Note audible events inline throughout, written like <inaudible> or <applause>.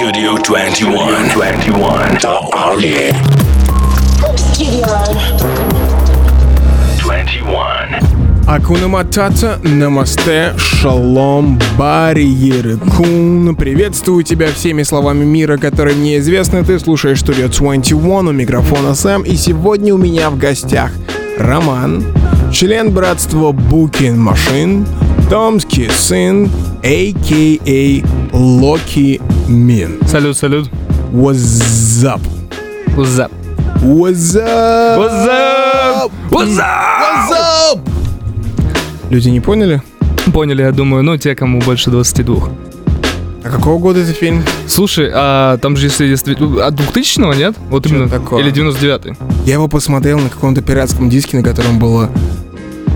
Studio 21. 21. The Army. Studio. 21. Акуна Матата, Намасте, Шалом, Барьеры, Кун. Приветствую тебя всеми словами мира, которые мне известны. Ты слушаешь Studio 21, у микрофона Сэм. И сегодня у меня в гостях Роман, член братства Букин Машин, Томский сын, а.к.а. Локи Мин. Салют, салют. What's up? What's up? What's up? What's up? What's up? What's up? Люди не поняли? Поняли, я думаю, ну, те, кому больше 22. А какого года этот фильм? Слушай, а там же если... если от 2000 нет? Вот Чё именно. такое? Или 99-й. Я его посмотрел на каком-то пиратском диске, на котором было...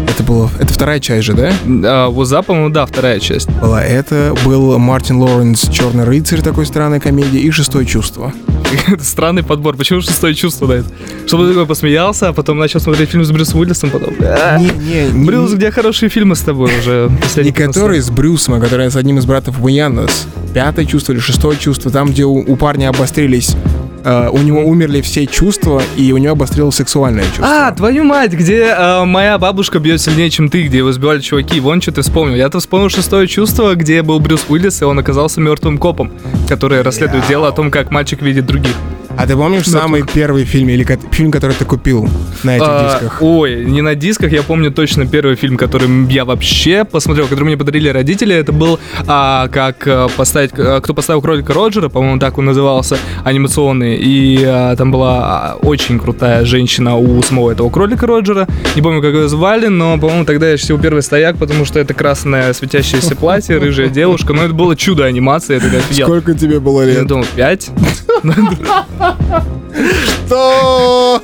Это было... Это вторая часть же, да? А, up, по-моему, да, вторая часть. Была это. Был Мартин Лоренс «Черный рыцарь» такой странной комедии и «Шестое чувство». <laughs> Это странный подбор. Почему шестое чувство дает? Чтобы такой посмеялся, а потом начал смотреть фильм с Брюсом Уиллисом, потом... «А, Не, не, не, Брюс, где хорошие фильмы с тобой уже? не который с Брюсом, а который с одним из братов Уянос. Пятое чувство или шестое чувство, там, где у, у парня обострились... э, у него умерли все чувства, и у него обострилось сексуальное чувство. А, твою мать, где э, моя бабушка бьет сильнее, чем ты, где его сбивали чуваки. Вон что ты вспомнил. Я-то вспомнил шестое чувство, где был Брюс Уиллис, и он оказался мертвым копом, который расследует дело о том, как мальчик видит других. А ты помнишь самый первый фильм, или ко- фильм, который ты купил на этих А, дисках? Ой, не на дисках, я помню точно первый фильм, который я вообще посмотрел, который мне подарили родители. Это был а, как а, поставить, а, кто поставил кролика Роджера, по-моему, так он назывался, анимационный. И а, там была а, очень крутая женщина у самого этого кролика Роджера. Не помню, как ее звали, но, по-моему, тогда я всего первый стояк, потому что это красное светящееся платье, рыжая девушка. Но это было чудо анимации, я. <laughs> Сколько тебе было Я лет? думал, пять? Что?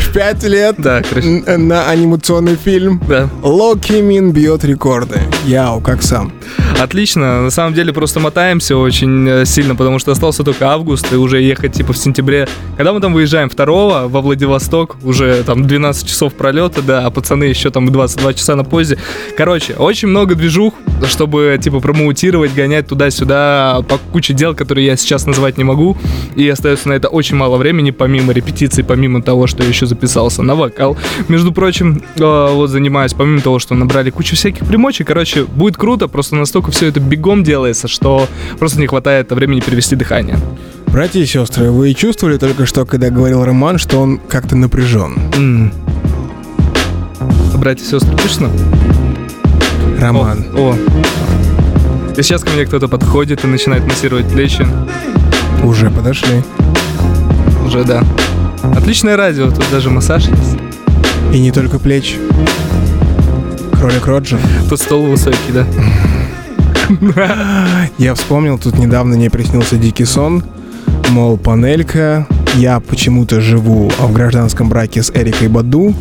В пять лет Да, н- на анимационный фильм да. Локи Мин бьет рекорды. Яу, как сам. Отлично. На самом деле просто мотаемся очень э, сильно, потому что остался только август, и уже ехать типа в сентябре. Когда мы там выезжаем 2 во Владивосток, уже там 12 часов пролета, да, а пацаны еще там 22 часа на поезде. Короче, очень много движух, чтобы типа промоутировать, гонять туда-сюда по куче дел, которые я сейчас назвать не могу. И остается на это очень мало времени, помимо репетиций, помимо того, что я еще записался на вокал. Между прочим, э, вот занимаюсь, помимо того, что набрали кучу всяких примочек, короче, будет круто, просто настолько все это бегом делается, что просто не хватает времени перевести дыхание. Братья и сестры, вы чувствовали только что, когда говорил Роман, что он как-то напряжен? М. Братья и сестры, точно? Роман. О, о. И сейчас ко мне кто-то подходит и начинает массировать плечи. Уже подошли. Уже, да. Отличное радио, тут даже массаж есть. И не только плеч. Кролик Роджер. Тут стол высокий, да. <laughs> Я вспомнил, тут недавно мне приснился дикий сон. Мол, панелька, я почему-то живу в гражданском браке с Эрикой Баду,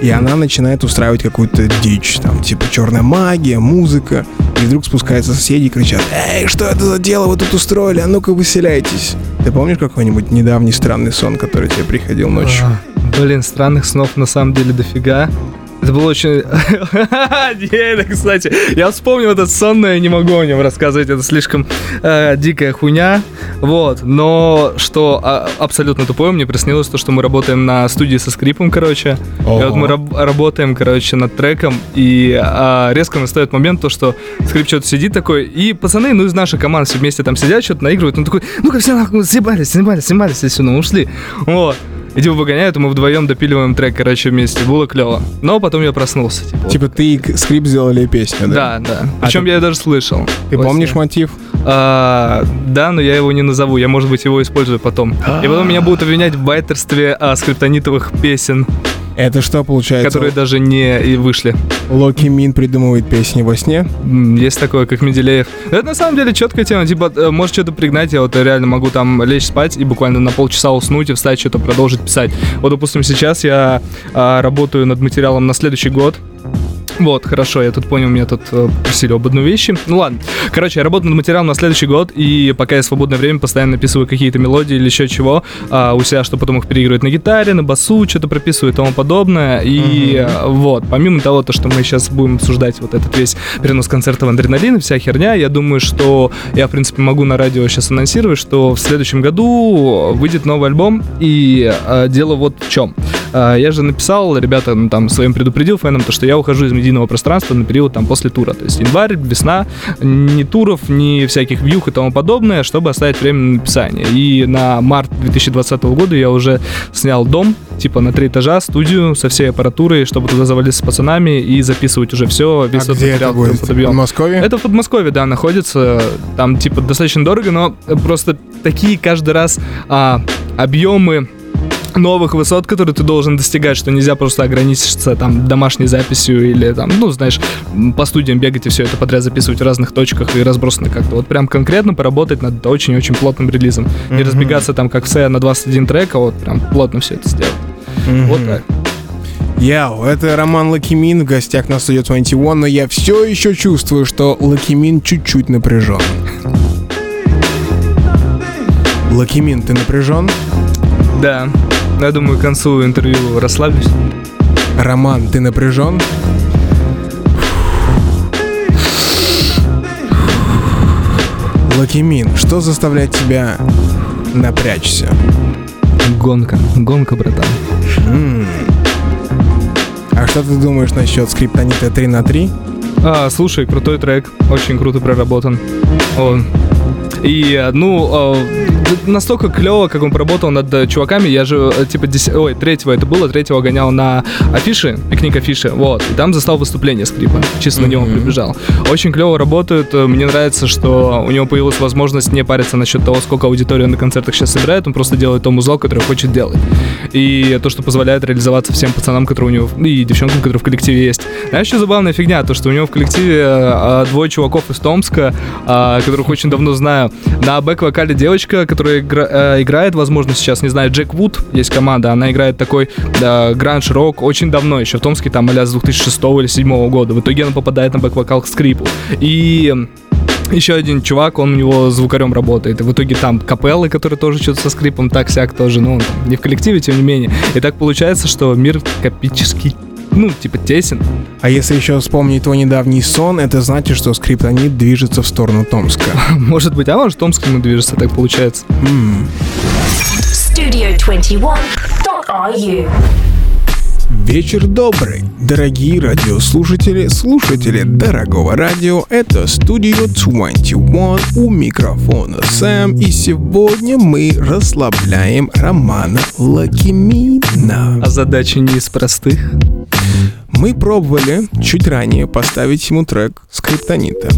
и она начинает устраивать какую-то дичь, там, типа черная магия, музыка. И вдруг спускаются соседи и кричат, «Эй, что это за дело вы тут устроили? А ну-ка выселяйтесь!» Ты помнишь какой-нибудь недавний странный сон, который тебе приходил ночью? Блин, странных снов на самом деле дофига. Это было очень... <laughs> Не, кстати, я вспомнил этот сон, но я не могу о нем рассказывать, это слишком э, дикая хуйня. Вот, но что а, абсолютно тупое, мне приснилось то, что мы работаем на студии со скрипом, короче. И вот мы раб- работаем, короче, над треком, и а, резко настает момент, то, что скрип что-то сидит такой, и пацаны, ну, из нашей команды все вместе там сидят, что-то наигрывают, он такой, ну-ка все нахуй, съебались, съебались, съебались, и все, ну, ушли. Вот. И типа выгоняют, и мы вдвоем допиливаем трек, короче, вместе. Было клево. Но потом я проснулся. Типа, вот. Типа ты и скрип сделали песню, да? Да, да. Причем ты- я даже слышал. Ты во помнишь мотив? А, да, но я его не назову. Я, может быть, его использую потом. И потом меня будут обвинять в байтерстве а, скриптонитовых песен, Это что получается? которые даже не и вышли. Локи Мин придумывает песни во сне? Есть такое, как Менделеев. Это на самом деле четкая тема. Типа, э, может что-то пригнать, я вот реально могу там лечь спать и буквально на полчаса уснуть и встать, что-то продолжить писать. Вот, допустим, сейчас я а, работаю над материалом на следующий год. Вот, хорошо, я тут понял, меня тут э, просили об одной вещи. Ну ладно. Короче, я работаю над материалом на следующий год, и пока я в свободное время постоянно написываю какие-то мелодии или еще чего а, у себя, чтобы потом их переигрывать на гитаре, на басу, что-то прописываю и тому подобное. И э, вот, помимо того, то, что мы сейчас будем обсуждать вот этот весь перенос концертов адреналин и вся херня, я думаю, что я, в принципе, могу на радио сейчас анонсировать, что в следующем году выйдет новый альбом, и э, дело вот в чем. Э, я же написал, ребята, ну, там, своим предупредил фэнам, то, что я ухожу из медийного пространства на период там после тура. То есть январь, весна, ни туров, ни всяких вьюх и тому подобное, чтобы оставить время на написание. И на март 2020 года я уже снял дом, типа на три этажа, студию со всей аппаратурой, чтобы туда завалиться с пацанами и записывать уже все, весь а тот где материал, это будет? подобьем. В Москве? Это в Подмосковье, да, находится. Там, типа, достаточно дорого, но просто такие каждый раз а, объемы новых высот, которые ты должен достигать, что нельзя просто ограничиться там домашней записью или там, ну, знаешь, по студиям бегать и все это подряд записывать в разных точках и разбросано как-то. Вот прям конкретно поработать над очень-очень плотным релизом. Не Мгм. разбегаться там, как все на 21 трек, а вот прям плотно все это сделать. Мгм. Вот так. Яу, это Роман Лакимин в гостях на студии 21, но я все еще чувствую, что Лакимин чуть-чуть напряжен. Лакимин, ты напряжен? Да. Я думаю, к концу интервью расслаблюсь. Роман, ты напряжен? Лакимин, что заставляет тебя напрячься? Гонка. Гонка, братан. М. А что ты думаешь насчет Скриптонита 3 на 3? А, слушай, крутой трек, очень круто проработан. Он. И, э, ну, э, настолько клево, как он поработал над э, чуваками. Я же, э, типа, дес... ой, третьего это было, третьего гонял на афише, пикник афиши, вот. И там застал выступление скрипа. Чисто на него прибежал. Очень клево работают. э, Мне нравится, что у него появилась возможность не париться насчет того, сколько аудитория на концертах сейчас собирает. Он просто делает то музло, которое хочет делать. И то, что позволяет реализоваться всем пацанам, которые у него, и девчонкам, которые в коллективе есть. Знаешь, что забавная фигня? То, что у него в коллективе двое чуваков из Томска, которых очень давно знаю. На бэк-вокале девочка, которая игра- э, играет, возможно, сейчас, не знаю, Джек Вуд, есть команда, она играет такой да, гранж-рок очень давно, еще в Томске, там, а с 2006 или 2007 года. В итоге она попадает на бэк-вокал к скрипу. И еще один чувак, он у него звукарем работает. И в итоге там капеллы, которые тоже что-то со скрипом, так сяк тоже, ну, не в коллективе, тем не менее. И так получается, что мир копический, ну, типа, тесен. А если еще вспомнить твой недавний сон, это значит, что скриптонит движется в сторону Томска. <laughs> Может быть, а может, Томск ему движется, так получается. М. Studio21.ru Вечер добрый, дорогие радиослушатели, слушатели дорогого радио, это студио 21 у микрофона Сэм, и сегодня мы расслабляем Романа Лакимина. А задача не из простых. Мы пробовали чуть ранее поставить ему трек Скриптонита.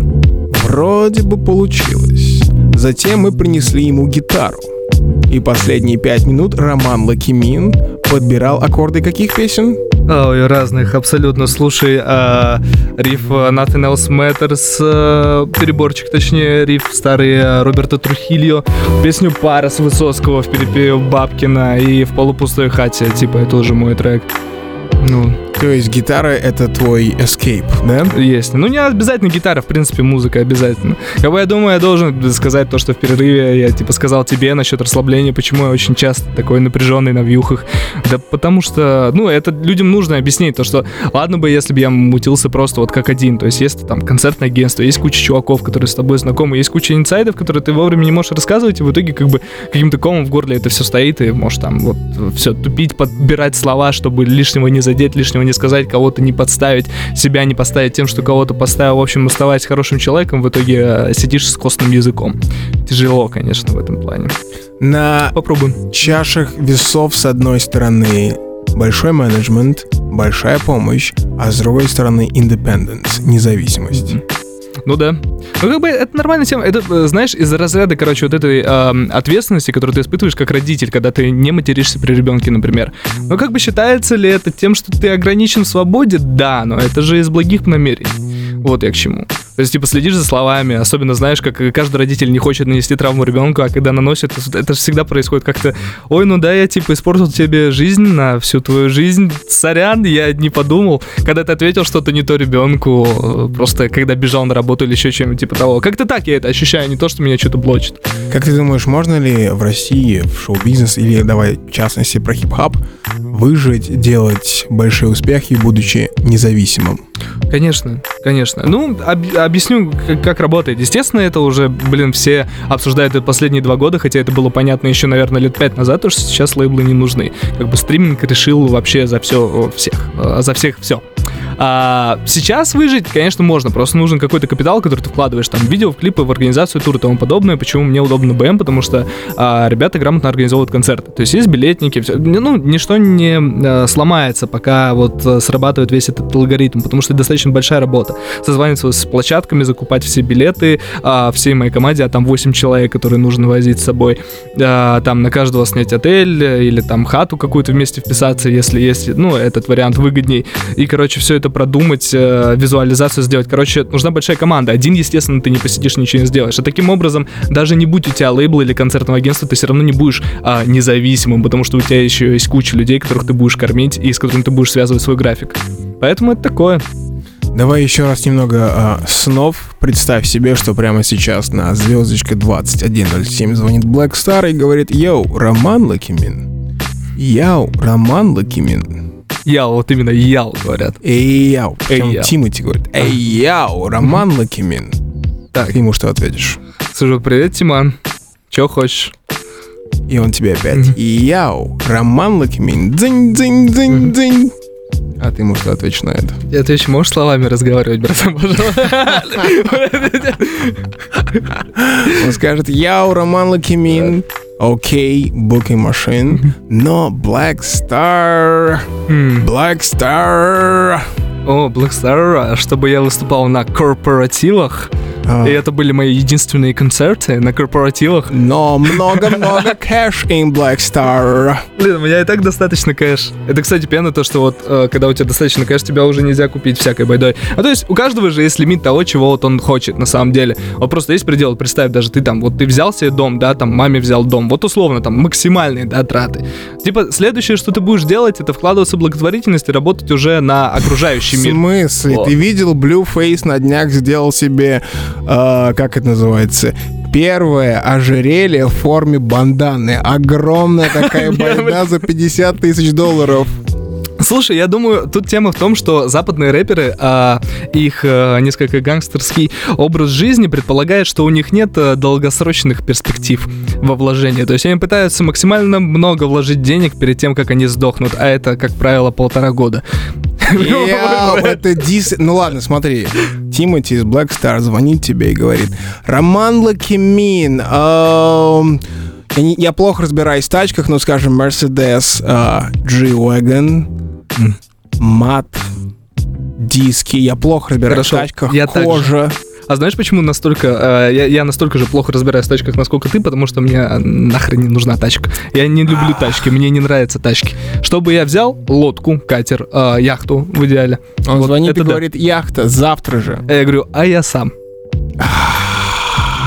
Вроде бы получилось. Затем мы принесли ему гитару. И последние пять минут Роман Лакимин подбирал аккорды каких песен? Ой, разных, абсолютно. Слушай, а, риф а, Nothing Else Matters, а, переборчик, точнее, риф старый а, Роберта Трухильо, песню Пара с Высоцкого в перепеве Бабкина и в полупустой хате, типа, это уже мой трек. Ну, То есть гитара — это твой escape, да? есть. Ну, не обязательно гитара, в принципе, музыка обязательно. Как бы я думаю, я должен сказать то, что в перерыве я, типа, сказал тебе насчет расслабления, почему я очень часто такой напряженный на вьюхах. Да потому что, ну, это людям нужно объяснить, то, что ладно бы, если бы я мутился просто вот как один, то есть есть там концертное агентство, есть куча чуваков, которые с тобой знакомы, есть куча инсайдов, которые ты вовремя не можешь рассказывать, и в итоге как бы каким-то комом в горле это все стоит, и можешь там вот все тупить, подбирать слова, чтобы лишнего не задеть, лишнего не сказать, кого-то не подставить, себя не поставить тем, что кого-то поставил, в общем, оставаясь хорошим человеком, в итоге э, сидишь с костным языком. Тяжело, конечно, в этом плане. На Попробуем. чашах весов с одной стороны большой менеджмент, большая помощь, а с другой стороны independence, независимость. Ну да. Ну как бы это нормальная тема. Это, э, знаешь, из-за разряда, короче, вот этой эм, ответственности, которую ты испытываешь как родитель, когда ты не материшься при ребенке, например. Ну как бы считается ли это тем, что ты ограничен в свободе? Да, но это же из благих намерений. Вот я к чему. То есть, типа, следишь за словами, особенно знаешь, как каждый родитель не хочет нанести травму ребенку, а когда наносит, это же всегда происходит как-то, ой, ну да, я, типа, испортил тебе жизнь на всю твою жизнь, сорян, я не подумал. Когда ты ответил что-то не то ребенку, просто когда бежал на работу или еще чем-нибудь типа того. Как-то так я это ощущаю, не то, что меня что-то блочит. Как ты думаешь, можно ли в России в шоу-бизнес или, давай, в частности, про хип-хап, выжить, делать большие успехи, будучи независимым? Конечно, конечно. Ну, об- объясню, как, как работает. Естественно, это уже, блин, все обсуждают это последние два года, хотя это было понятно еще, наверное, лет пять назад, то, что сейчас лейблы не нужны. Как бы стриминг решил вообще за все всех, э, за всех все. А сейчас выжить, конечно, можно. Просто нужен какой-то капитал, который ты вкладываешь там в видео, в клипы, в организацию тура и тому подобное. Почему мне удобно БМ? Потому что а, ребята грамотно организовывают концерты. То есть есть билетники, все. Ну, ничто не а, сломается, пока вот а, срабатывает весь этот алгоритм, потому что это достаточно большая работа. Созваниваться с площадками, закупать все билеты а, всей моей команде, а там 8 человек, которые нужно возить с собой. А, там на каждого снять отель или там хату какую-то вместе вписаться, если есть, ну, этот вариант выгодней. И, короче, все это продумать, э, визуализацию сделать. Короче, нужна большая команда. Один, естественно, ты не посидишь, ничего не сделаешь. А таким образом, даже не будь у тебя лейбла или концертного агентства, ты все равно не будешь а, независимым, потому что у тебя еще есть куча людей, которых ты будешь кормить и с которыми ты будешь связывать свой график. Поэтому это такое. Давай еще раз немного а, снов. Представь себе, что прямо сейчас на звездочка 2107 звонит Black Star и говорит «Yo, Роман Loqiemean». «Yo, Роман Loqiemean». Яу, вот именно яу говорят. Эй, яу. Эй, яу. Тимати говорит «Эй, яу, Роман Loqiemean». Так. Ему что ответишь? Скажу, привет, Тиман. Че хочешь? И он тебе опять «Яу, Роман Loqiemean». Дзынь, дзынь, дзынь, дзынь. А ты ему что ответишь на это? Я отвечу, можешь словами разговаривать, братан, пожалуйста? Он скажет «Яу, Роман Loqiemean». Окей, Booking Machine. Но Black Star... Black Star... О, Black Star, чтобы я выступал на корпоративах. А. И это были мои единственные концерты на корпоративах. Но много-много cash in Black Star. Блин, у меня и так достаточно кэш. Это, кстати, пена то, что вот э, когда у тебя достаточно кэш, тебя уже нельзя купить всякой байдой. А то есть у каждого же есть лимит того, чего вот он хочет на самом деле. Вот просто есть предел. Представь, даже ты там, вот ты взял себе дом, да, там маме взял дом. Вот условно там максимальные, да, траты. Типа следующее, что ты будешь делать, это вкладываться в благотворительность и работать уже на окружающий В мир. смысле? Вот. Ты видел Blueface на днях сделал себе, э, как это называется, первое ожерелье в форме банданы. Огромная такая <laughs> байда за 50 тысяч долларов. Слушай, я думаю, тут тема в том, что западные рэперы, а, их а, несколько гангстерский образ жизни предполагает, что у них нет а, долгосрочных перспектив во вложении. То есть они пытаются максимально много вложить денег перед тем, как они сдохнут, а это, как правило, полтора года. <laughs> Яу, <laughs> это дисс... Ну ладно, смотри. Тимати из Black Star звонит тебе и говорит, Роман Loqiemean, эм, я, я плохо разбираюсь в тачках, но, скажем, Mercedes э, G-Wagon, мат, диски, я плохо разбираюсь Хорошо, в тачках, я так же. А знаешь, почему настолько... э, я, я настолько же плохо разбираюсь в тачках, насколько ты, потому что мне э, нахрен не нужна тачка. Я не люблю тачки, мне не нравятся тачки. Чтобы я взял лодку, катер, э, яхту в идеале. Он Вот звонит и да. говорит, яхта, завтра же. А я говорю, а я сам.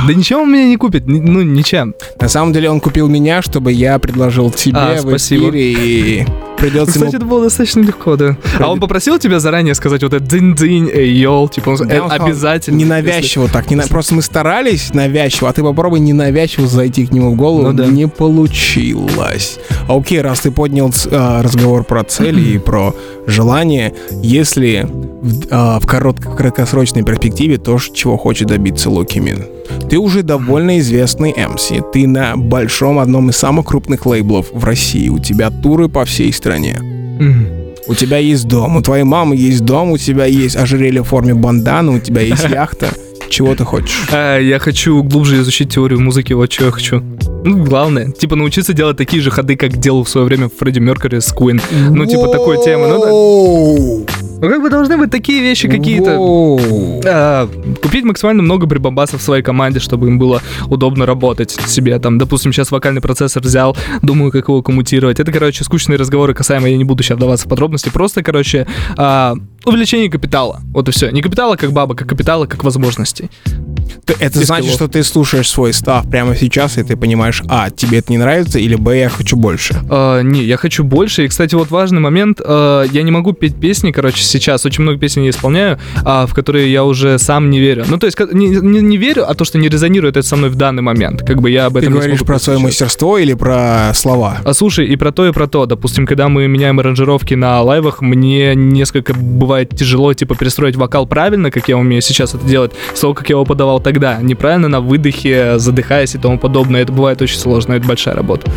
Да ничего он меня не купит, ну ничем. На самом деле он купил меня, чтобы я предложил тебе А, в спасибо. эфире, и придется Кстати, ему это было достаточно легко, да. А он попросил тебя заранее сказать вот это дзынь-дзынь, эй, йол, типа он, Да, э, он обязательно. Ненавязчиво так. Не Просто мы старались навязчиво, а ты попробуй ненавязчиво зайти к нему в голову. Ну да. Не получилось. А Окей, раз ты поднял а, разговор про цели и про желание, если в, а, в краткосрочной перспективе то, чего хочет добиться Локи Мин. Ты уже довольно известный MC. Ты на большом, одном из самых крупных лейблов в России. У тебя туры по всей стране. Мгм. У тебя есть дом, у твоей мамы есть дом, у тебя есть ожерелье в форме бандана, у тебя есть <laughs> яхта. Чего ты хочешь? А, я хочу глубже изучить теорию музыки, вот что я хочу. Ну, главное, типа научиться делать такие же ходы, как делал в свое время Фредди Меркьюри с Queen. Ну, типа такой темы, ну да. Ну, как бы должны быть такие вещи какие-то. А, купить максимально много прибамбасов в своей команде, чтобы им было удобно работать себе. Там, допустим, сейчас вокальный процессор взял, думаю, как его коммутировать. Это, короче, скучные разговоры касаемо, я не буду сейчас вдаваться в подробности. Просто, короче, а, увеличение капитала. Вот и все. Не капитала как баба, как капитала как возможностей. Ты- Это Без значит, скиллов. что ты слушаешь свой став прямо сейчас, и ты понимаешь, а, тебе это не нравится, или б, я хочу больше. А, не, я хочу больше. И, кстати, вот важный момент. а, я не могу петь песни, короче, сейчас. Очень много песен я исполняю, а, в которые я уже сам не верю. Ну, то есть, не, не- не верю, а то, что не резонирует это со мной в данный момент. Как бы я об Ты этом не говоришь про свое сейчас. мастерство или про слова? А слушай, и про то, и про то. Допустим, когда мы меняем аранжировки на лайвах, мне несколько бывает тяжело, типа, перестроить вокал правильно, как я умею сейчас это делать, с того, как я его подавал тогда. Неправильно на выдохе, задыхаясь и тому подобное. Это бывает очень сложно, это большая работа.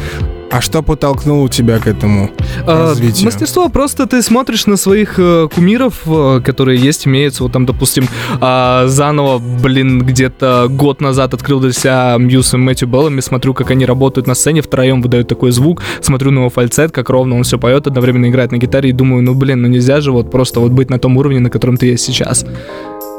А что подтолкнуло тебя к этому А, развитию? Мастерство, просто ты смотришь на своих э, кумиров, э, которые есть, имеются. Вот там, допустим, а, заново, блин, где-то год назад открыл для себя Мьюз и Мэтью Беллами, смотрю, как они работают на сцене, втроем выдают такой звук, смотрю на его фальцет, как ровно он все поет, одновременно играет на гитаре, и думаю, ну, блин, ну нельзя же вот просто вот быть на том уровне, на котором ты есть сейчас.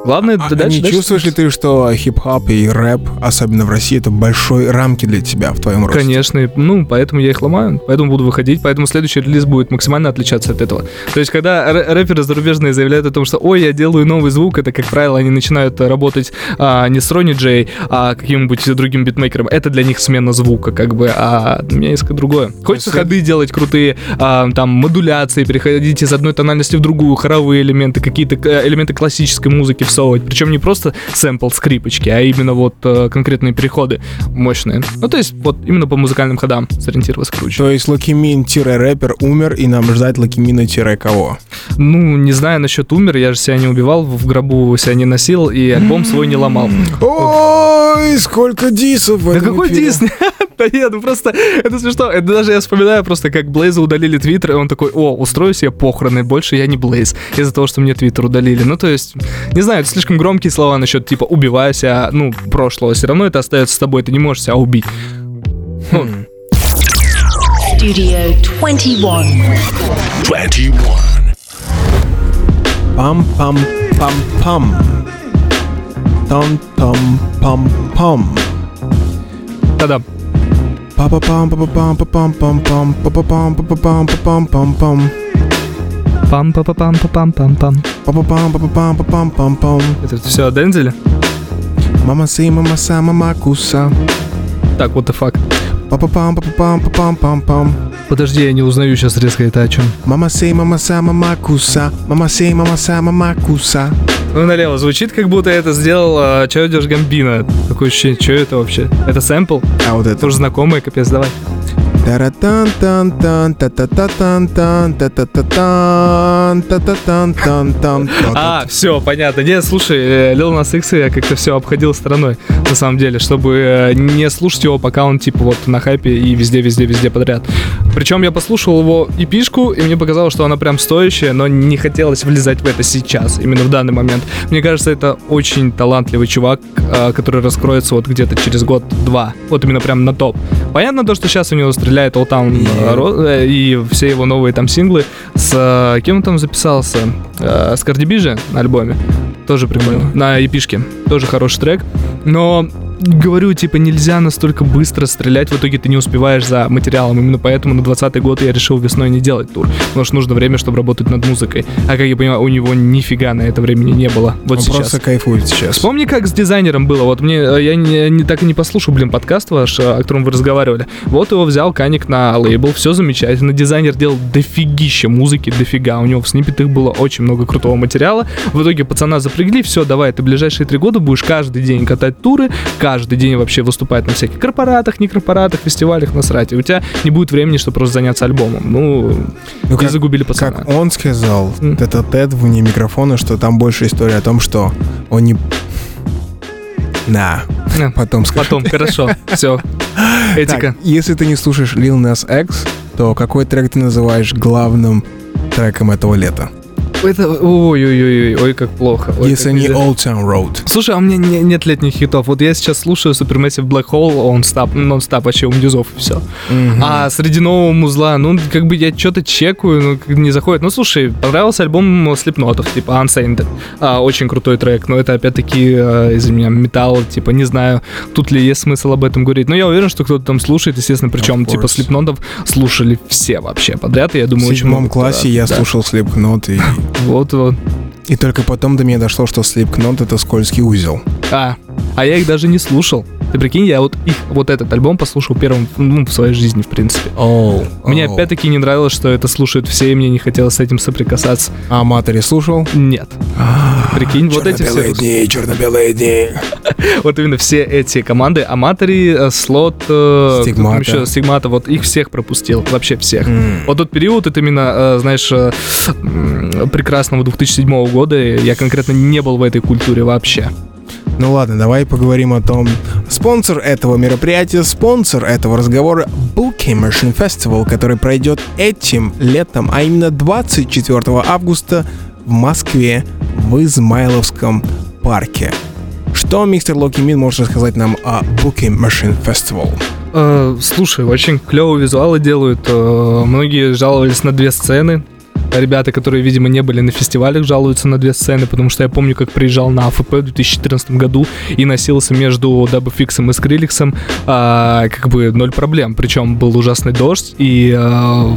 Главное, А ты дальше, не дальше чувствуешь ли ты, что хип-хоп и рэп, особенно в России, это большой рамки для тебя в твоем росте? Конечно, ну, поэтому я их ломаю, поэтому буду выходить, поэтому следующий релиз будет максимально отличаться от этого. То есть, когда рэ- рэперы зарубежные заявляют о том, что ой, я делаю новый звук, это, как правило, они начинают э, работать а, не с Ронни Джей, а каким-нибудь другим битмейкером. Это для них смена звука, как бы, а у меня есть другое. Хочется есть- ходы делать крутые, а, там, модуляции, переходить из одной тональности в другую, хоровые элементы, какие-то э, элементы классической музыки всовывать. Причем не просто сэмпл скрипочки, а именно вот э, конкретные переходы мощные. Ну, то есть, вот именно по музыкальным ходам сориентироваться круче. То есть Loqiemean-рэпер умер, и нам ждать Loqiemean'а-кого? Ну, не знаю насчет умер, я же себя не убивал, в гробу себя не носил и альбом свой не ломал. Ой, сколько диссов в Да какой эфире. <laughs> Да нет, ну просто, это смешно. Это даже я вспоминаю просто, как Блейза удалили твиттер, и он такой, о, устрою себе похороны, больше я не Блейз, из-за того, что мне твиттер удалили. Ну, то есть, не знаю, это слишком громкие слова насчет, типа, убиваю себя, ну, прошлого. Все равно это остается с тобой, ты не можешь себя убить. Studio 21. 21. Пам-пам-пам-пам. Там-там-пам-пам. Да-да. Это все о Дензеле? Мама си, мама са, мама куса. Так, what the. Па-па-пам-па-пам-па-пам-пам-пам. Подожди, я не узнаю сейчас резко это о чем. Мама сей, мама са, мама куса. Мама сей, мама са, мама куса. Ну, налево звучит, как будто это сделал э, Чаудиш Гамбина. Такое ощущение, что это вообще? Это сэмпл? А вот это. Тоже знакомое, капец, давай. Таратан-тан-тан, та-та-та-тан-тан, та-та-та-тан, та-та-тан-тан-тан. А, все, понятно. Нет, слушай, Лил Нас Икс я как-то все обходил стороной, на самом деле, чтобы не слушать его, пока он, типа, вот на хайпе и везде-везде-везде подряд. Причем я послушал его эпишку, и мне показалось, что она прям стоящая, но не хотелось влезать в это сейчас, именно в данный момент. Мне кажется, это очень талантливый чувак, э, который раскроется вот где-то через год-два. Вот именно прям на топ. Понятно то, что сейчас у него стреляет All Town И- э, э, и все его новые там синглы. С э, кем он там записался? С Cardi B же на альбоме. Тоже прикольно. На эпишке. Тоже хороший трек. Но говорю, типа, нельзя настолько быстро стрелять, в итоге ты не успеваешь за материалом. Именно поэтому на 20 год я решил весной не делать тур. Потому что нужно время, чтобы работать над музыкой. А как я понимаю, у него нифига на это времени не было. Вот Он сейчас. просто кайфует сейчас. Вспомни, как с дизайнером было. Вот мне, э, я не, не- так и не послушал, блин, подкаст ваш, э, о котором вы разговаривали. Вот его взял Каник на лейбл, все замечательно. Дизайнер делал дофигища музыки, дофига. У него в сниппетах было очень много крутого материала. В итоге пацана запрягли, все, давай, ты ближайшие три года будешь каждый день катать туры, каждый день вообще выступать на всяких корпоратах, не корпоратах, фестивалях, насрать. И у тебя не будет времени, чтобы просто заняться альбомом. Ну, Ну, как- загубили пацана. Как он сказал, М. это Тед вне микрофона, что там больше история о том, что он не... Да, Да. потом скажу. Потом, хорошо, все. Этика. Так, если ты не слушаешь Lil Nas X, то какой трек ты называешь главным треком этого лета? Это, ой-ой-ой, ой, как плохо. Ой, если как не. Old Town Road. Слушай, а у меня не- нет летних хитов. Вот я сейчас слушаю Supermassive Black Hole, он стап, нон-стап вообще у Мдюзов и все. А среди нового музла, ну, как бы я что-то чекаю, ну, как не заходит. Ну, слушай, понравился альбом Слепнотов, типа Unsainted. А, очень крутой трек, но это опять-таки, а, из-за меня, металл, типа, не знаю, тут ли есть смысл об этом говорить. Но я уверен, что кто-то там слушает, естественно, причем, типа. Слепнотов слушали все вообще подряд, и я думаю, В очень седьмом классе я да. слушал Slipknot, и Вот-вот. И только потом до меня дошло, что Slipknot — это скользкий узел. А, а я их даже не слушал. Ты прикинь, я вот их, вот этот альбом послушал первым ну, в своей жизни, в принципе. Оу. Мне опять-таки не нравилось, что это слушают все, и мне не хотелось с этим соприкасаться. А Матери слушал? Нет. Прикинь, вот эти все. дни, черно-белые дни. <laughs> Вот именно все эти команды. Аматори, э, Слот, э, Стигмата. еще, Стигмата, вот их всех пропустил. Вообще всех. Вот тот период, это именно, э, знаешь, прекрасного 2007 года, я конкретно не был в этой культуре вообще. Ну ладно, давай поговорим о том. Спонсор этого мероприятия, спонсор этого разговора Booking Machine Festival, который пройдет этим летом, а именно 24 августа в Москве в Измайловском парке. Что мистер Локи Мин может рассказать нам о Booking Machine Festival? Э, слушай, очень клевые визуалы делают. э, многие жаловались на две сцены. Ребята, которые, видимо, не были на фестивалях, жалуются на две сцены, потому что я помню, как приезжал на АФП в 2014 году и носился между Дабфиксом и Скриликсом, а, как бы ноль проблем. Причем был ужасный дождь, и а,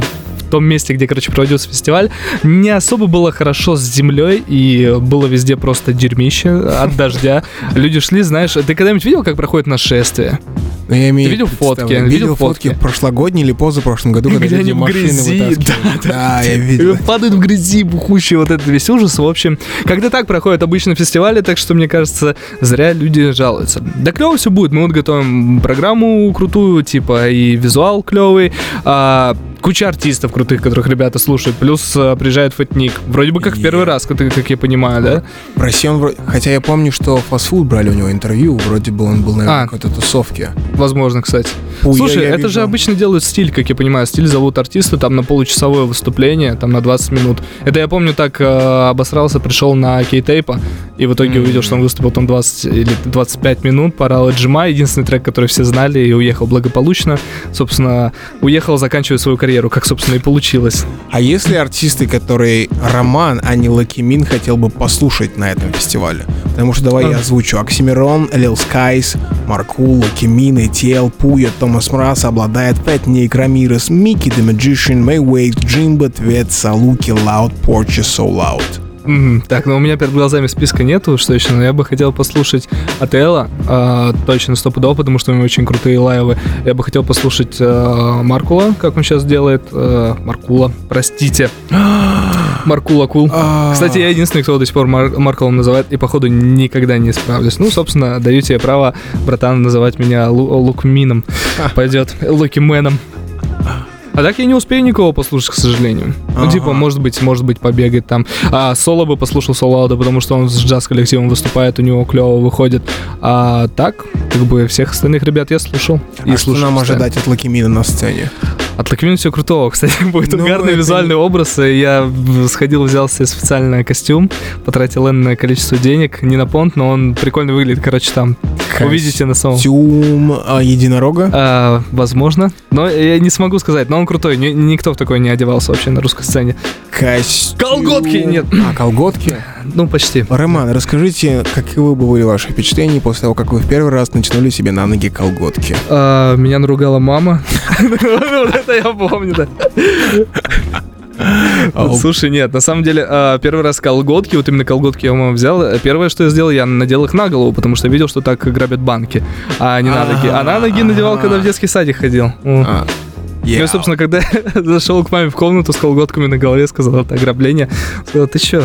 том месте, где, короче, проводился фестиваль, не особо было хорошо с землей, и было везде просто дерьмище от дождя. Люди шли, знаешь, ты когда-нибудь видел, как проходит нашествие? Ну, я имею Ты видел фотки? Видел, Видел фотки фотки? прошлогодние или позапрошлом году, когда Где люди машины грязи, вытаскивают. да, Да, я видел. <laughs> Падают в грязи, бухущий вот этот весь ужас. В общем, когда так проходят обычно фестивали, так что, мне кажется, зря люди жалуются. Да клево все будет. Мы вот готовим программу крутую, типа и визуал клевый. а, куча артистов крутых, которых ребята слушают. Плюс а, приезжает Фатник. Вроде бы как в первый раз, как, как я понимаю, да? В России он вроде... Хотя я помню, что фастфуд брали у него интервью, вроде бы он был, наверное, А. какой-то тусовке. Возможно, кстати. Фу, я- Слушай, я это видел. же обычно делают стиль, как я понимаю. Стиль зовут артиста там на получасовое выступление, там на 20 минут. Это я помню, так э, обосрался, пришел на кей-тейпа, и в итоге М. увидел, что он выступил там 20 или 25 минут, порал Джима, единственный трек, который все знали, и уехал благополучно. Собственно, уехал заканчивать свою карьеру, как, собственно, и получилось. А если артисты, которые Роман, а не Loqiemean, хотел бы послушать на этом фестивале? Потому что давай А. я озвучу. Oxxxymiron, Lil Skies, Markul, Loqiemean, ATL, Pouya, Thomas Mraz, Obladaet, Fat Nick, Ramirez, Микки, The Magician, May Wave$, Jeembo, Tveth, Saluki, Loud, Porchy, Souloud. Мгм. Так, ну у меня перед глазами списка нету, что еще, но я бы хотел послушать ATL'а, э, точно стопудово, потому что у него очень крутые лайвы. Я бы хотел послушать э, Маркула, как он сейчас делает. э, Маркула, простите. <gasps> Маркула Кул. А. Кстати, я единственный, кто до сих пор Мар- Маркулом называет, и походу никогда не справлюсь. Ну, собственно, даю тебе право, братан, называть меня Лу- Лукмином. <laughs> Пойдет. Лукименом. А так я не успею никого послушать, к сожалению. Ну, Ага. типа, может быть, может быть, побегать там. А соло бы послушал Солоуда, потому что он с джаз-коллективом выступает, у него клево выходит. А так, как бы, всех остальных ребят я слушал. А что нам постоянно. ожидать от Лаки Мина на сцене? От Лакмин все крутого. Кстати, <laughs> будет Ну, угарный это визуальный образ. и Я сходил, взял себе специальный костюм, потратил энное количество денег. Не на понт, но он прикольно выглядит. Короче, там увидите на самом... Костюм а, единорога? А, возможно. Но я не смогу сказать. Но он крутой. Ни- никто в такой не одевался вообще на русской сцене. Костюм... Колготки нет. А, колготки? Ну, почти. Роман, расскажите, каковы бы были ваши впечатления после того, как вы в первый раз натянули себе на ноги колготки? А, меня наругала мама. <laughs> Вот это я помню, да. Ау. Слушай, нет, на самом деле, а, первый раз колготки, вот именно колготки я у мамы взял. Первое, что я сделал, я надел их на голову, потому что видел, что так грабят банки, а не на ноги. А на ноги надевал, когда в детский садик ходил. О. А, Ну собственно, когда я <laughs> зашел к маме в комнату с колготками на голове, сказал, это ограбление. Сказал, ты чё?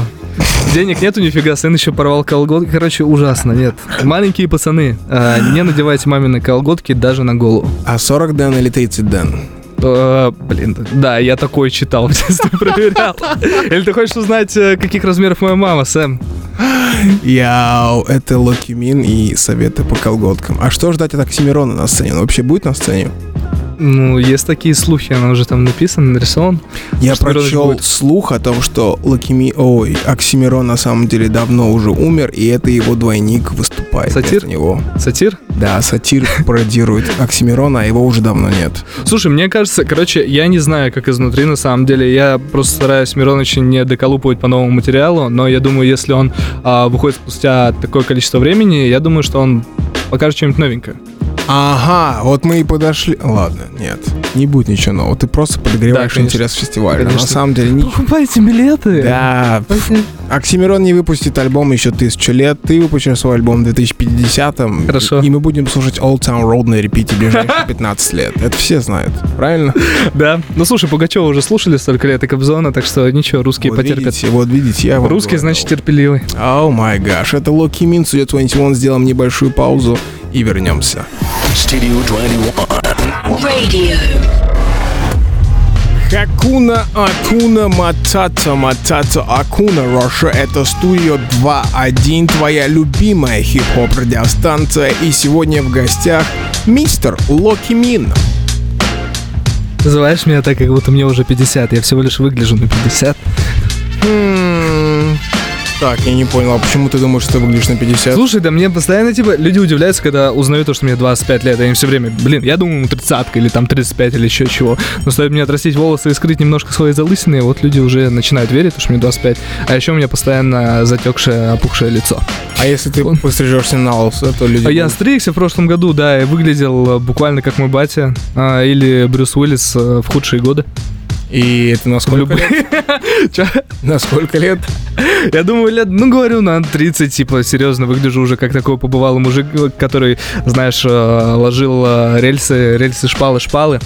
Денег нету нифига, сын еще порвал колготки. Короче, ужасно, нет. Маленькие пацаны, а, не надевайте мамины колготки даже на голову. А 40 ден или 30 ден? Э, блин, да, я такое читал, <laughs> в детстве проверял. Или ты хочешь узнать, э, каких размеров моя мама, Сэм? Яу, это Локи Мин и советы по колготкам. А что ждать от Оксимирона на сцене? Он вообще будет на сцене? Ну, есть такие слухи, она уже там написан, нарисован. Я прочел будет? слух о том, что Лакими... Ой, Оксимирон на самом деле давно уже умер, и это его двойник выступает Сатир? него. Сатир? Да, сатир пародирует Оксимирона, а его уже давно нет. Слушай, мне кажется, короче, я не знаю, как изнутри на самом деле. Я просто стараюсь Мироныча не доколупывать по новому материалу, но я думаю, если он а, выходит спустя такое количество времени, я думаю, что он покажет что-нибудь новенькое. Ага, вот мы и подошли. Ладно, нет, не будет ничего нового. Ты просто подогреваешь Да, конечно. интерес фестиваля. Но На Конечно. самом деле, не... Покупайте билеты. Да, Покупайте. Оксимирон не выпустит альбом еще тысячу лет. Ты выпустишь свой альбом в 2050-м. Хорошо. И мы будем слушать Old Town Road на репите ближайшие <laughs> 15 лет. Это все знают, правильно? Да. Ну слушай, Пугачева уже слушали столько лет и Кобзона, так что ничего, русские вот потерпят. видите, вот видите, я вам Русский, говорил. значит, терпеливый. О май гаш, это Локи Мин, Studio 21. Сделаем небольшую паузу и вернемся. Studio 21. Radio. Хакуна Акуна Матата Матата Акуна Роша Это студио 2.1 Твоя любимая хип-хоп радиостанция И сегодня в гостях мистер Локи Мин Называешь меня так, как будто мне уже 50. Я всего лишь выгляжу на 50. Хм, Так, я не понял, а почему ты думаешь, что ты выглядишь на 50? Слушай, да мне постоянно, типа, люди удивляются, когда узнают то, что мне 25 лет. Они все время, блин, я думаю, ему 30 или там 35 или еще чего. Но стоит мне отрастить волосы и скрыть немножко свои залысины, вот люди уже начинают верить, что мне 25. А еще у меня постоянно затекшее, опухшее лицо. А если ты пострижешься на лысо, то люди... А Я будут- стригся в прошлом году, да, и выглядел э, буквально как мой батя а, или Брюс Уиллис э, в худшие годы. И это на сколько лет? <laughs> На сколько лет? Я думаю, лет, ну, говорю, на 30, типа, серьезно, выгляжу уже как такой побывалый мужик, который, знаешь, э, ложил э, рельсы, рельсы шпалы, шпалы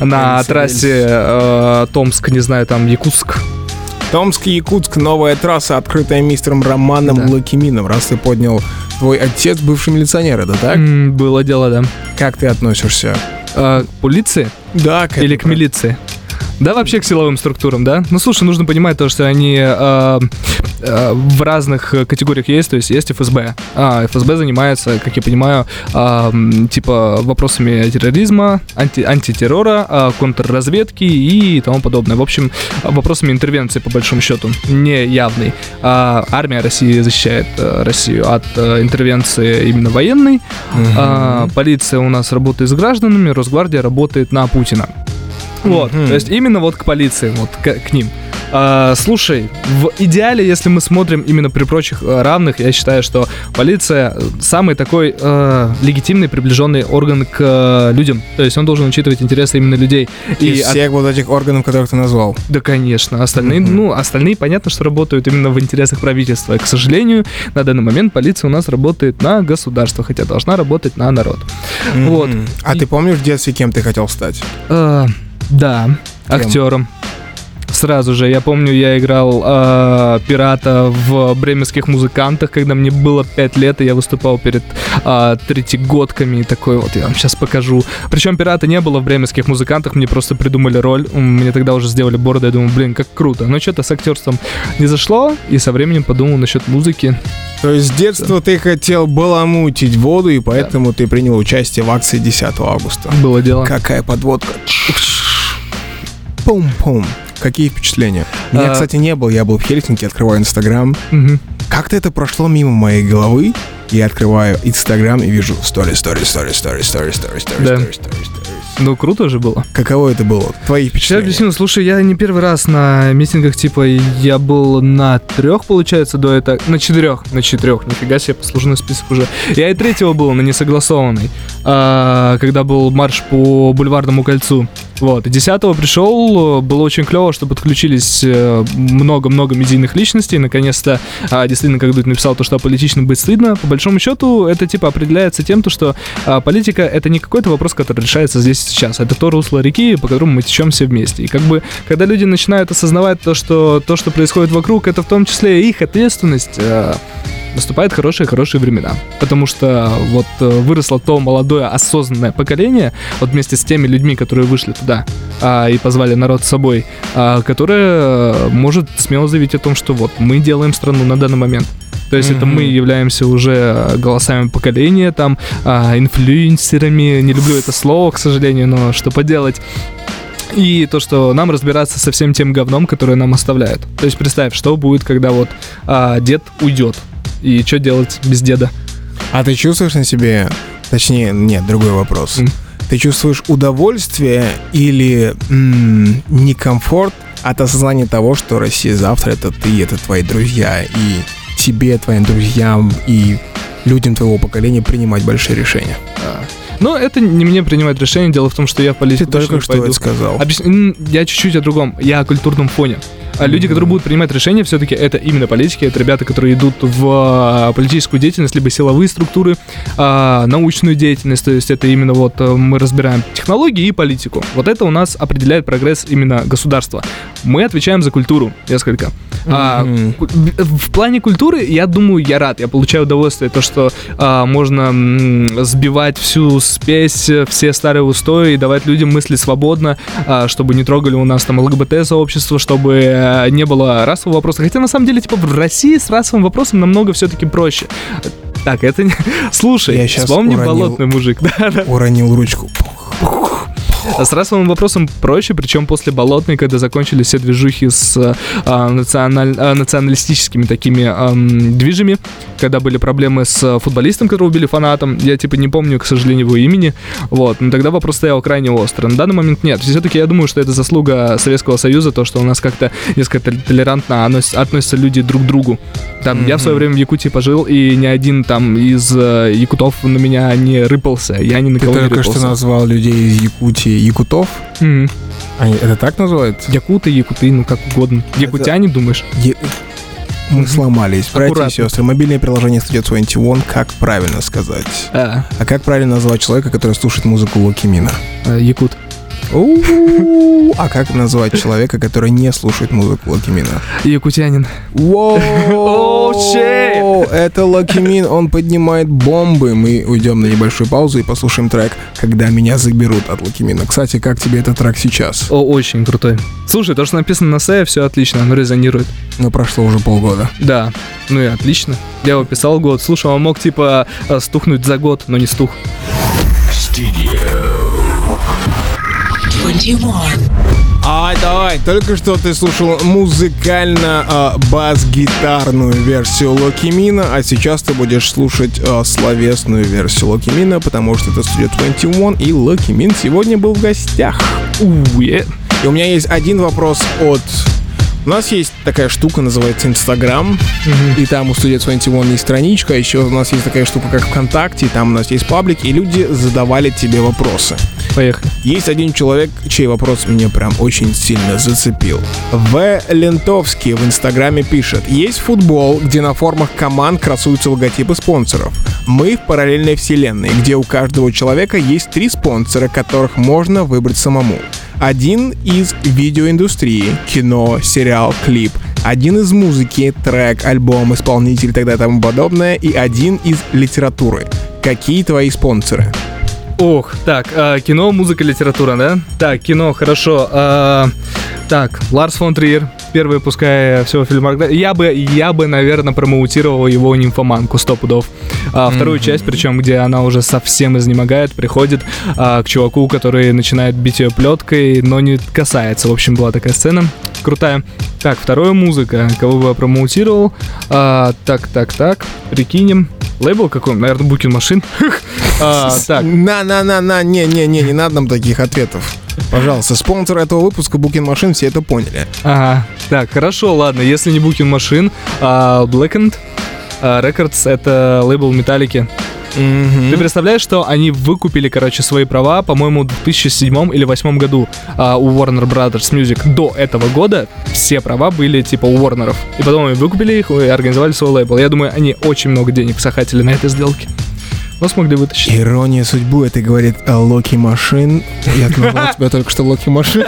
на Рельсы, трассе э, Томск, не знаю, там, Якутск. Томск, Якутск, новая трасса, открытая мистером Романом Да. Лакимином. Раз ты поднял твой отец, бывший милиционер, это так? М, Было дело, да. Как ты относишься? К полиции Да, к или к милиции? Да, вообще к силовым структурам, да? Ну, слушай, нужно понимать то, что они э, э, в разных э, категориях есть, то есть есть ФСБ. А, ФСБ занимается, как я понимаю, м, типа вопросами терроризма, анти- антитеррора, а, контрразведки и тому подобное. В общем, вопросами интервенции, по большому счету, не явной. А, армия России защищает э, Россию от э, интервенции именно военной. А, полиция у нас работает с гражданами, Росгвардия работает на Путина. Вот, Мгм. то есть именно вот к полиции, вот к, к ним. А, слушай, в идеале, если мы смотрим именно при прочих э, равных, я считаю, что полиция э, самый такой э, легитимный, приближенный орган к э, людям. То есть он должен учитывать интересы именно людей. Из от- всех вот этих органов, которых ты назвал. да, конечно. Остальные, Мгм. ну, остальные, понятно, что работают именно в интересах правительства. И, к сожалению, на данный момент полиция у нас работает на государство, хотя должна работать на народ. Вот. Мгм. А И- ты помнишь в детстве, кем ты хотел стать? Э, да, актером. Сразу же, я помню, я играл э, пирата в бременских музыкантах, когда мне было 5 лет, и я выступал перед э, третьегодками, и такой вот, я вам сейчас покажу. Причем пирата не было в бременских музыкантах, мне просто придумали роль, мне тогда уже сделали бороду, я думаю, блин, как круто. Но что-то с актерством не зашло, и со временем подумал насчет музыки. То есть с детства ты хотел баламутить воду, и поэтому ты принял участие в акции 10 августа. Было дело. Какая подводка. Пум-пум. Какие впечатления? Меня, А. кстати, не было. Я был в Хельсинки, открываю Инстаграм. Мгм. Как-то это прошло мимо моей головы. Я открываю Инстаграм и вижу story, story, story, story, story, story, story, Да. story, story, stories. Ну, круто же было. Каково это было? Твои впечатления? объясню. Слушай, я не первый раз на митингах, типа, я был на трех, получается, до этого. На четырех. На четырех. Нифига себе, послужный список уже. Я и третьего был на несогласованный, а, когда был марш по бульварному кольцу. Вот. И десятого пришел, было очень клево, что подключились э, много-много медийных личностей. Наконец-то, а, действительно, как Дудь написал, то, что аполитичным быть стыдно. По большому счету, это, типа, определяется тем, то, что а, политика — это не какой-то вопрос, который решается здесь сейчас. Это то русло реки, по которому мы течем все вместе. И как бы, когда люди начинают осознавать то, что то, что происходит вокруг, это в том числе и их ответственность, э, наступают хорошие-хорошие времена. Потому что вот э, выросло то молодое осознанное поколение, вот вместе с теми людьми, которые вышли туда а, и позвали народ с собой, а, которое э, может смело заявить о том, что вот мы делаем страну на данный момент. То есть это Мгм. мы являемся уже голосами поколения, там, а, инфлюенсерами. Не люблю это слово, к сожалению, но что поделать. И то, что нам разбираться со всем тем говном, которое нам оставляют. То есть представь, что будет, когда вот а, дед уйдет. И что делать без деда? А ты чувствуешь на себе... Точнее, нет, другой вопрос. М. Ты чувствуешь удовольствие или м, некомфорт от осознания того, что Россия завтра это ты, это твои друзья, и тебе, твоим друзьям и людям твоего поколения принимать большие решения? Но это не мне принимать решение. Дело в том, что я в Ты политику точно только что пойду. это сказал. Объяс- Я чуть-чуть о другом. Я о культурном фоне. А люди, которые будут принимать решения, все-таки это именно политики, это ребята, которые идут в а, политическую деятельность, либо силовые структуры, а, научную деятельность, то есть это именно вот э, мы разбираем технологии и политику. Вот это у нас определяет прогресс именно государства. Мы отвечаем за культуру несколько. А, Мгм. ку- в плане культуры, я думаю, я рад, я получаю удовольствие, то, что а, можно м, сбивать всю спесь, все старые устои и давать людям мысли свободно, а, чтобы не трогали у нас там ЛГБТ-сообщество, чтобы э, не было расового вопроса. Хотя, на самом деле, типа, в России с расовым вопросом намного все-таки проще. Так, это не... <laughs> Слушай, Я щас вспомни уронил. болотный мужик. <laughs> Да, да. Уронил ручку. <laughs> А С расовым вопросом проще, причем после болотной, когда закончились все движухи с а, националь- а, националистическими такими ам, движами, когда были проблемы с футболистом, которого убили фанатом, я типа не помню, к сожалению, его имени, вот, но тогда вопрос стоял крайне остро. На данный момент нет. Все-таки я думаю, что это заслуга Советского Союза, то, что у нас как-то несколько тол- толерантно относ- относятся люди друг к другу. Там, я в свое время в Якутии пожил, и ни один там из э, якутов на меня не рыпался, я ни на Ты кого не только что рыпался. назвал людей из Якутии якутов. Мгм. Они это так называют? Якуты, якуты, ну как угодно. Якутяне, думаешь? Е- Мы сломались. Братья Аккуратно. и сестры, мобильное приложение Studio 21, как правильно сказать? А, А как правильно назвать человека, который слушает музыку Локи Мина? э, якут. А как назвать человека, который не слушает музыку Локи Мина? Якутянин. Воу! Это Локи Мин, он поднимает бомбы. Мы уйдем на небольшую паузу и послушаем трек «Когда меня заберут» от Локи Мина. Кстати, как тебе этот трек сейчас? О, очень крутой. Слушай, то, что написано на сее, все отлично, оно резонирует. Ну, прошло уже полгода. Да, ну и отлично. Я его писал год. Слушай, он мог типа э, стухнуть за год, но не стух. Studio 21. Ай, давай, только что ты слушал музыкально а, бас-гитарную версию Локи Мина, а сейчас ты будешь слушать а, словесную версию Локи Мина, потому что это Studio 21, и Локи Мин сегодня был в гостях. Уе. И у меня есть один вопрос от... У нас есть такая штука, называется Инстаграм, и там у Studio 21 есть страничка, а еще у нас есть такая штука, как ВКонтакте, и там у нас есть паблик, и люди задавали тебе вопросы. Поехали. Есть один человек, чей вопрос меня прям очень сильно зацепил. В. Лентовский в Инстаграме пишет. Есть футбол, где на формах команд красуются логотипы спонсоров. Мы в параллельной вселенной, где у каждого человека есть три спонсора, которых можно выбрать самому. Один из видеоиндустрии, кино, сериал, клип. Один из музыки, трек, альбом, исполнитель и так далее и тому подобное. И один из литературы. Какие твои спонсоры? Ох, так, а, кино, музыка, литература, да? Так, кино, хорошо. А, так, Ларс фон Триер, первый, пускай всего фильмографии. Я бы, я бы, наверное, промоутировал его нимфоманку, сто пудов. А, вторую часть, причем, где она уже совсем изнемогает, приходит а, к чуваку, который начинает бить ее плеткой, но не касается. В общем, была такая сцена крутая. Так, второе музыка. Кого бы я промоутировал? А, так, так, так. Прикинем. Лейбл какой? Наверное, Букин Машин. <laughs> А, На-на-на-на, не-не-не, не надо нам таких ответов. Пожалуйста, спонсор этого выпуска Booking Машин, все это поняли. Ага, так, хорошо, ладно, если не Booking Machine, а Blackened а, Records — это лейбл Металлики. Ты представляешь, что они выкупили, короче, свои права, по-моему, в 2007 или 2008 году а, у Warner Brothers Music. До этого года все права были типа у Warner'ов. И потом они выкупили их и организовали свой лейбл. Я думаю, они очень много денег сахатили на этой сделке. Но смогли вытащить. Ирония судьбы, это говорит о Локи Машин. Я назвал <laughs> тебя только что Локи Машин.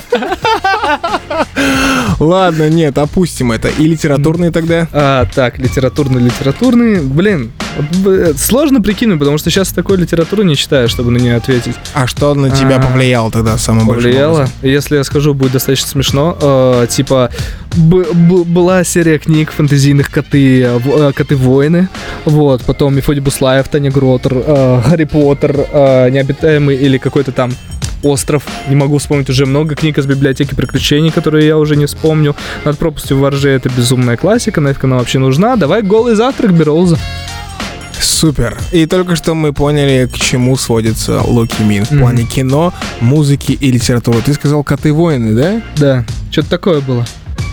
Ладно, нет, опустим это. И литературные тогда? А, так, литературный-литературный. Блин, вот, б- сложно прикинуть, потому что сейчас такой литературы не читаю, чтобы на нее ответить. А что на тебя А, повлияло тогда самым большим Повлияло. Если я скажу, будет достаточно смешно. Э, типа, б- б- была серия книг фэнтезийных коты, э, коты-воины. Вот, потом Мефодий Буслаев, Таня Гротер, э, Гарри Поттер, э, Необитаемый или какой-то там Остров. Не могу вспомнить уже много книг из библиотеки приключений, которые я уже не вспомню. Над пропастью во рже это безумная классика, нафиг она вообще нужна. Давай голый завтрак Бероуза. Супер. И только что мы поняли, к чему сводится Локи Мин в Мгм. плане кино, музыки и литературы. Ты сказал «Коты-воины», да? Да, что-то такое было.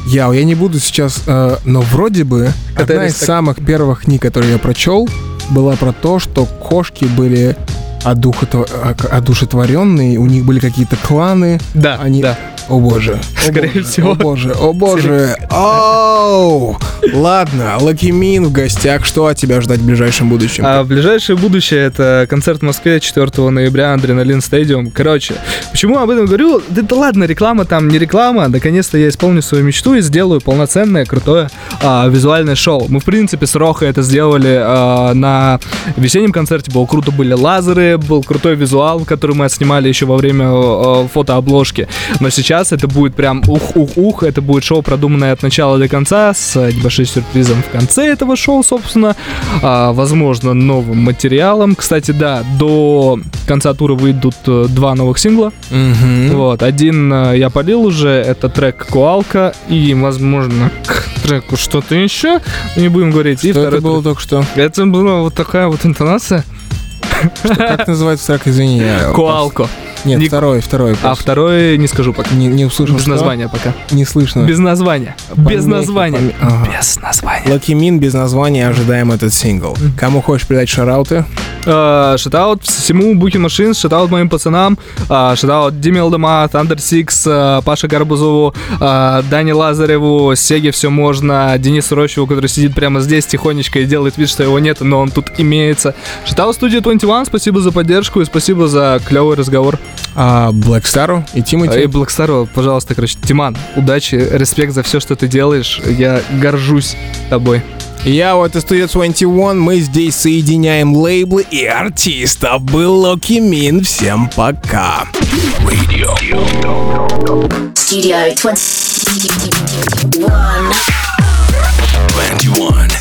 Я, я не буду сейчас, э, но вроде бы одна из аристок- самых первых книг, которые я прочел, была про то, что кошки были одухотво- а- у них были какие-то кланы. Да, Они... да. О боже. О Скорее боже, всего. О боже, о боже. Оу. Ладно, Лаки Мин в гостях. Что от тебя ждать в ближайшем будущем? А в ближайшее будущее это концерт в Москве 4 ноября, Адреналин Стадиум. Короче, почему об этом говорю? Да, да ладно, реклама там не реклама. Наконец-то я исполню свою мечту и сделаю полноценное, крутое а, визуальное шоу. Мы, в принципе, с Рохо это сделали а, на весеннем концерте. Было круто, были лазеры, был крутой визуал, который мы снимали еще во время а, фотообложки. Но сейчас это будет прям ух-ух-ух. Это будет шоу, продуманное от начала до конца, с небольшим сюрпризом в конце этого шоу, собственно. А, возможно, новым материалом. Кстати, да, до конца тура выйдут э, два новых сингла. Мгм. Вот, один э, я полил уже, это трек Куалка, и, возможно, к треку что-то еще, не будем говорить. и Что второй это было трек. только что? Это была вот такая вот интонация. Как называется трек, извини? я- <laughs> Куалко. Нет, Не- второй, второй. А просто. второй не скажу пока. Не, не услышал, Без что? названия пока. Не слышно. Без названия. Без Помехи, названия. поме- Ага. Без названия. Лаки Мин без названия, ожидаем этот сингл. Кому хочешь передать шарауты? Э, Шатаут всему Бухи Машин, шатаут моим пацанам, э, шатаут Диме Алдема, Thunder Six, э, Паше Гарбузову, Дане Лазареву, Сеге все можно, Денису Рощеву, который сидит прямо здесь тихонечко и делает вид, что его нет, но он тут имеется. Шатаут студия 21, спасибо за поддержку и спасибо за клевый разговор. Блэкстару и Тимати. Э, и Блэкстару, пожалуйста, короче, Тиман, удачи, респект за все, что ты делаешь. Я горжусь тобой. Я вот из Studio 21, мы здесь соединяем лейблы и артистов. Был Локи Мин, всем пока. Radio. Studio 21. 21.